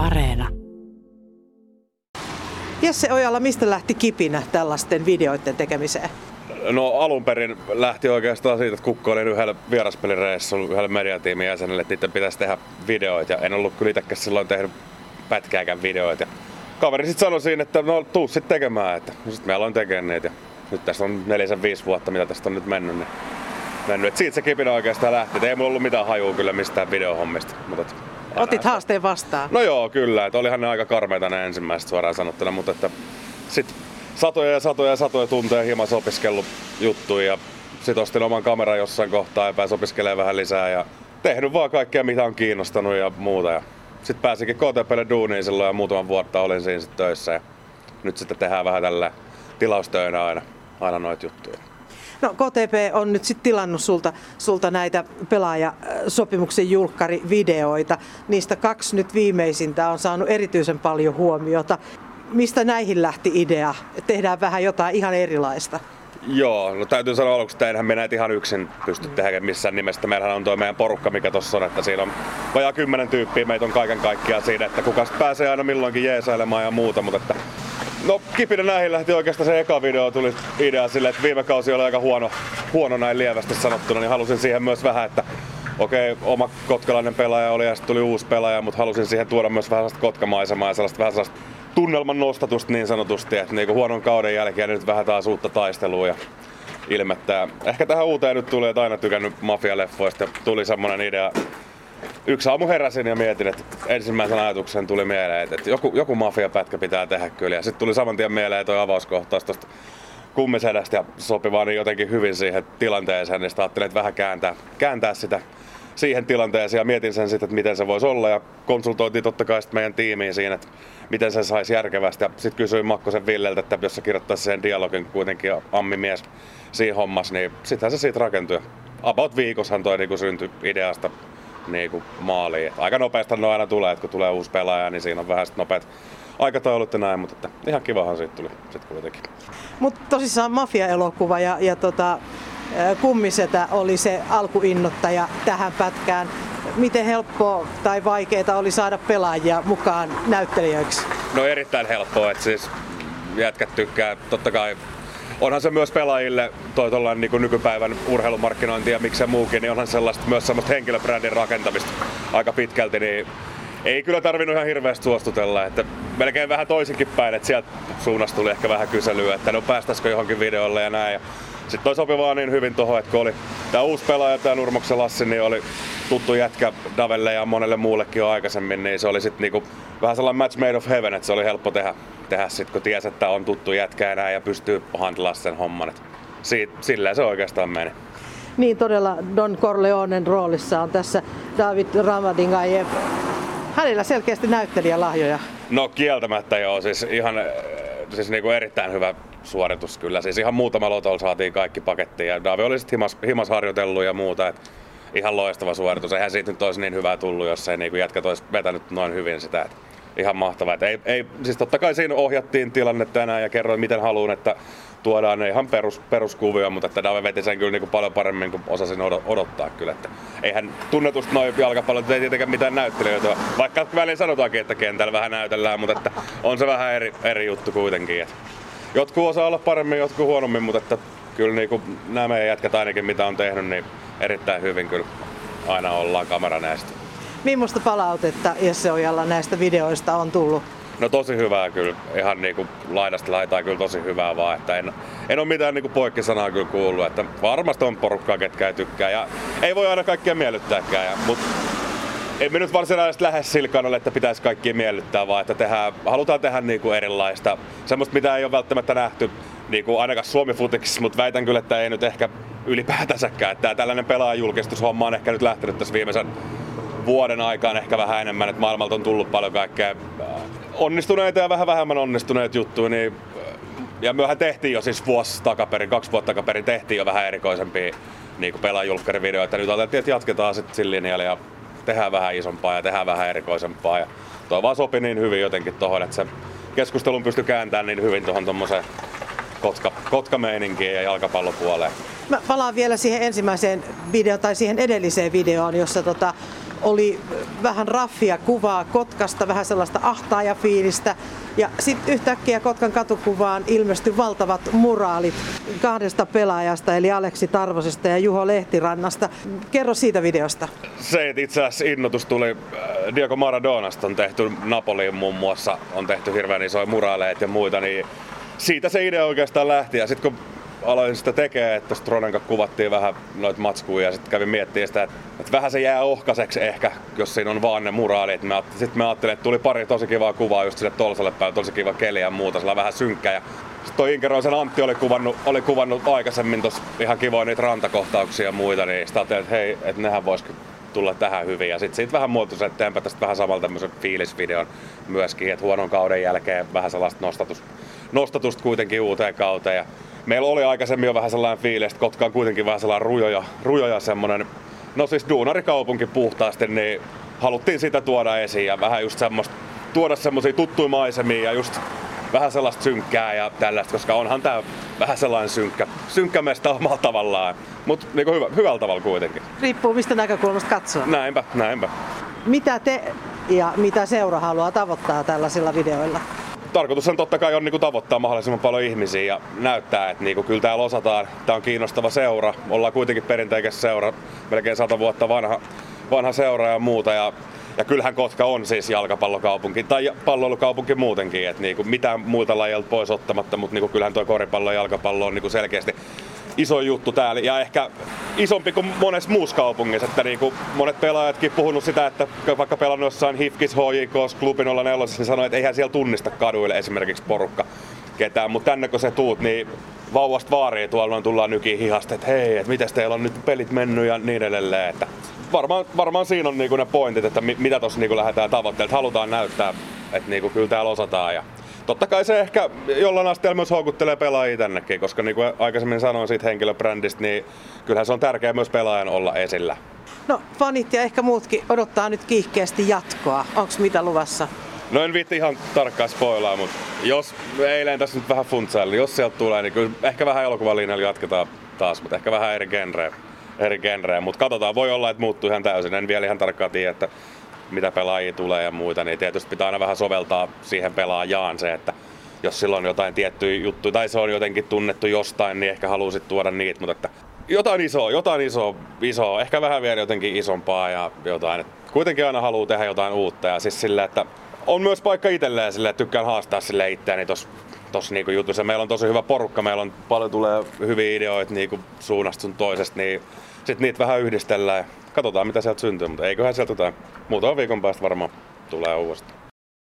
Areena. Jesse Ojala, mistä lähti kipinä tällaisten videoiden tekemiseen? No alun perin lähti oikeastaan siitä, että Kukko oli yhdellä vieraspelireissulla yhdellä mediatiimin jäsenelle, että niiden pitäisi tehdä videoita. Ja en ollut kyllä itsekään silloin tehnyt pätkääkään videoita. Ja kaveri sitten sanoi siinä, että no tuu sitten tekemään. Että sitten me aloin tekemään niitä. Ja nyt tässä on nelisen viisi vuotta, mitä tästä on nyt mennyt. Niin mennyt. Et siitä se kipinä oikeastaan lähti. Et ei mulla ollut mitään hajua kyllä mistään videohommista. Mutta Otit haasteen vastaan. No joo, kyllä. Et olihan ne aika karmeita ne ensimmäiset suoraan sanottuna, mutta että sit satoja ja satoja ja satoja tunteja hieman opiskellut juttuja ja sit ostin oman kameran jossain kohtaa ja pääsin opiskelemaan vähän lisää ja tehnyt vaan kaikkea mitä on kiinnostanut ja muuta. Ja sit pääsinkin KTPlle duuniin silloin ja muutaman vuotta olin siinä sit töissä ja nyt sitten tehdään vähän tällä tilaustöinä aina, aina noita juttuja. No KTP on nyt sitten tilannut sulta, sulta näitä pelaajasopimuksen julkkarivideoita. Niistä kaksi nyt viimeisintä on saanut erityisen paljon huomiota. Mistä näihin lähti idea? Tehdään vähän jotain ihan erilaista. Joo, no täytyy sanoa aluksi, että enhän me näitä ihan yksin pysty mm. tehdä missään nimessä. Meillähän on tuo meidän porukka, mikä tuossa on, että siinä on vajaa kymmenen tyyppiä, meitä on kaiken kaikkiaan siinä, että kuka pääsee aina milloinkin jeesailemaan ja muuta, mutta että No kipinä näihin lähti oikeastaan se eka video tuli idea sille, että viime kausi oli aika huono, huono näin lievästi sanottuna, niin halusin siihen myös vähän, että okei, okay, oma kotkalainen pelaaja oli ja sitten tuli uusi pelaaja, mutta halusin siihen tuoda myös vähän sellaista kotkamaisemaa ja sellaista vähän sellaista tunnelman nostatusta niin sanotusti, että niinku huonon kauden jälkeen nyt vähän taas uutta taistelua ja ilmettä. Ehkä tähän uuteen nyt tuli, että aina tykännyt mafialeffoista. Tuli semmonen idea, yksi aamu heräsin ja mietin, että ensimmäisen ajatuksen tuli mieleen, että joku, joku mafiapätkä pitää tehdä kyllä. Ja sitten tuli saman tien mieleen toi avauskohtaus tuosta kummisedästä ja sopi vaan niin jotenkin hyvin siihen tilanteeseen, niin ajattelin, että vähän kääntää, kääntää sitä siihen tilanteeseen ja mietin sen sitten, että miten se voisi olla ja konsultoitiin totta kai sitten meidän tiimiin siinä, että miten sen saisi järkevästi ja sitten kysyin Makkosen Villeltä, että jos se kirjoittaisi sen dialogin kuitenkin ammimies siinä hommassa, niin sittenhän se siitä rakentui. About viikossahan toi niin syntyi ideasta niin kuin maaliin. Et aika nopeasti ne aina tulee, että kun tulee uusi pelaaja, niin siinä on vähän nopeat aikataulut ja näin, mutta että ihan kivahan siitä tuli sitten kuitenkin. Mutta tosissaan mafia-elokuva ja, ja tota, kummisetä oli se alkuinnottaja tähän pätkään. Miten helppoa tai vaikeaa oli saada pelaajia mukaan näyttelijöiksi? No erittäin helppoa, että siis jätkät tykkää totta kai onhan se myös pelaajille toi niin nykypäivän urheilumarkkinointi ja miksei muukin, niin onhan sellaista myös semmoista henkilöbrändin rakentamista aika pitkälti, niin ei kyllä tarvinnut ihan hirveästi suostutella, että melkein vähän toisinkin päin, että sieltä suunnasta tuli ehkä vähän kyselyä, että no päästäisikö johonkin videolle ja näin. Ja sitten toi sopi vaan niin hyvin tuohon, että kun oli tämä uusi pelaaja, tämä Nurmoksen Lassi, niin oli tuttu jätkä Davelle ja monelle muullekin jo aikaisemmin, niin se oli sitten niinku vähän sellainen match made of heaven, että se oli helppo tehdä, tehdä sit, kun tiesi, että on tuttu jätkä enää ja pystyy handlaa sen homman. Et siitä, silleen se oikeastaan meni. Niin todella Don Corleonen roolissa on tässä David Ramadingajev. Hänellä selkeästi näyttelijälahjoja. No kieltämättä joo, siis ihan siis niinku erittäin hyvä suoritus kyllä. Siis ihan muutama lotolla saatiin kaikki pakettiin ja Davi oli sitten himas, himas harjoitellut ja muuta. Et ihan loistava suoritus. Eihän siitä nyt olisi niin hyvää tullut, jos ei niinku jätkät olisi vetänyt noin hyvin sitä. Et ihan mahtavaa. Ei, ei, siis totta kai siinä ohjattiin tilanne tänään ja kerroin miten haluan, että tuodaan ne ihan perus, peruskuvia, mutta että Dave veti sen kyllä niin kuin paljon paremmin kuin osasin odottaa kyllä. Että eihän tunnetusti noin jalkapallot ei tietenkään mitään näyttelijöitä, vaikka väliin sanotaankin, että kentällä vähän näytellään, mutta että on se vähän eri, eri juttu kuitenkin. Että jotkut osaa olla paremmin, jotkut huonommin, mutta että kyllä niin kuin nämä meidän jätkät ainakin mitä on tehnyt, niin erittäin hyvin kyllä aina ollaan kameran näistä. Millaista palautetta Jesse Ojalla näistä videoista on tullut? No tosi hyvää kyllä. Ihan niin kuin laidasta laitaa kyllä tosi hyvää vaan. Että en, en ole mitään niin kuin poikkisanaa kyllä kuullut. Että varmasti on porukkaa, ketkä ei tykkää. Ja ei voi aina kaikkia miellyttääkään. Ja, mutta emme nyt varsinaisesti lähde sillä että pitäisi kaikkia miellyttää, vaan että tehdään, halutaan tehdä niin kuin erilaista. Semmoista, mitä ei ole välttämättä nähty niin kuin ainakaan Suomi mutta väitän kyllä, että ei nyt ehkä ylipäätänsäkään. Että tällainen pelaajulkistushomma on ehkä nyt lähtenyt tässä viimeisen vuoden aikaan ehkä vähän enemmän, että maailmalta on tullut paljon kaikkea äh, onnistuneita ja vähän vähemmän onnistuneita juttuja, niin äh, ja myöhän tehtiin jo siis vuosi takaperin, kaksi vuotta takaperin tehtiin jo vähän erikoisempia niin pelaajulkkarivideoita. Nyt ajateltiin, että jatketaan sitten sillä linjalla ja tehdään vähän isompaa ja tehdään vähän erikoisempaa. Ja tuo vaan sopi niin hyvin jotenkin tuohon, että se keskustelun pystyi kääntämään niin hyvin tuohon tuommoiseen kotka, kotka-meininkiin ja jalkapallopuoleen. Mä palaan vielä siihen ensimmäiseen videoon tai siihen edelliseen videoon, jossa tota, oli vähän raffia kuvaa Kotkasta, vähän sellaista ahtaajafiilistä. Ja sitten yhtäkkiä Kotkan katukuvaan ilmestyi valtavat muraalit kahdesta pelaajasta, eli Aleksi Tarvosesta ja Juho Lehtirannasta. Kerro siitä videosta. Se itse asiassa innotus tuli äh, Diego Maradonasta, on tehty Napoliin muun muassa, on tehty hirveän isoja muraaleita ja muita, niin siitä se idea oikeastaan lähti. Ja sitten kun aloin sitä tekemään, että Stronen kanssa kuvattiin vähän noita matskuja ja sitten kävin miettimään sitä, että, että vähän se jää ohkaiseksi ehkä, jos siinä on vaan ne muraalit. Sitten mä ajattelin, että tuli pari tosi kivaa kuvaa just sille Tolsalle päin, tosi kiva keli ja muuta, sillä vähän synkkä. Ja sitten toi Inkeroisen Antti oli kuvannut, oli kuvannut aikaisemmin tuossa ihan kivoja niitä rantakohtauksia ja muita, niin sitten ajattelin, että hei, että nehän vois tulla tähän hyvin. Ja sitten siitä vähän muotoisi, että teenpä tästä vähän samalla tämmöisen fiilisvideon myöskin, että huonon kauden jälkeen vähän sellaista nostatus, nostatusta kuitenkin uuteen kauteen. Ja meillä oli aikaisemmin jo vähän sellainen fiilis, että Kotka on kuitenkin vähän sellainen rujoja, rujoja semmoinen, no siis duunarikaupunki puhtaasti, niin haluttiin sitä tuoda esiin ja vähän just semmoista, tuoda semmoisia tuttuja maisemia ja just vähän sellaista synkkää ja tällaista, koska onhan tää vähän sellainen synkkä, synkkä mesta omalla tavallaan, mutta niinku hyvä, hyvällä tavalla kuitenkin. Riippuu mistä näkökulmasta katsoo. Näinpä, näinpä. Mitä te ja mitä seura haluaa tavoittaa tällaisilla videoilla? Tarkoitus on totta kai on niin kuin, tavoittaa mahdollisimman paljon ihmisiä ja näyttää, että niin kuin, kyllä täällä osataan. Tämä on kiinnostava seura. Ollaan kuitenkin perinteikäs seura, melkein sata vuotta vanha, vanha seura ja muuta. Ja, ja kyllähän Kotka on siis jalkapallokaupunki tai palloilukaupunki muutenkin, että niin kuin, mitään muilta lajeilta pois ottamatta, mutta niin kuin, kyllähän tuo koripallo ja jalkapallo on niin kuin selkeästi iso juttu täällä ja ehkä isompi kuin monessa muussa kaupungissa. Että niin kuin monet pelaajatkin puhunut sitä, että vaikka pelannut jossain HIFKis, HJK, Klubin 04, niin sanoi, että eihän siellä tunnista kaduille esimerkiksi porukka ketään. Mutta tänne kun sä tuut, niin vauvasta vaariin tuolla on tullaan nykiin hihasta, että hei, että miten teillä on nyt pelit mennyt ja niin edelleen. Että varmaan, varmaan siinä on niinku ne pointit, että mitä tuossa niinku lähdetään tavoittelemaan. Halutaan näyttää, että niinku kyllä täällä osataan ja totta kai se ehkä jollain asteella myös houkuttelee pelaajia tännekin, koska niin kuin aikaisemmin sanoin siitä henkilöbrändistä, niin kyllähän se on tärkeää myös pelaajan olla esillä. No fanit ja ehkä muutkin odottaa nyt kiihkeästi jatkoa. Onko mitä luvassa? No en viitti ihan tarkkaan spoilaa, mutta jos eilen tässä nyt vähän funtsailla, niin jos sieltä tulee, niin kyllä ehkä vähän elokuvalinjalla jatketaan taas, mutta ehkä vähän eri genreä. Eri genreä. Mutta katsotaan, voi olla, että muuttuu ihan täysin. En vielä ihan tarkkaan tiedä, että mitä pelaajia tulee ja muita, niin tietysti pitää aina vähän soveltaa siihen pelaajaan se, että jos sillä on jotain tiettyjä juttuja tai se on jotenkin tunnettu jostain, niin ehkä haluaisit tuoda niitä, mutta että jotain isoa, jotain isoa, isoa, ehkä vähän vielä jotenkin isompaa ja jotain. Että kuitenkin aina haluaa tehdä jotain uutta ja siis sillä, että on myös paikka itselleen sille, että tykkään haastaa sille itseäni tossa tossa niinku jutussa. Meillä on tosi hyvä porukka, meillä on paljon tulee hyviä ideoita niinku suunnasta sun toisesta, niin sit niitä vähän yhdistellään katsotaan mitä sieltä syntyy, mutta eiköhän sieltä jotain. Muutaman viikon päästä varmaan tulee uudestaan.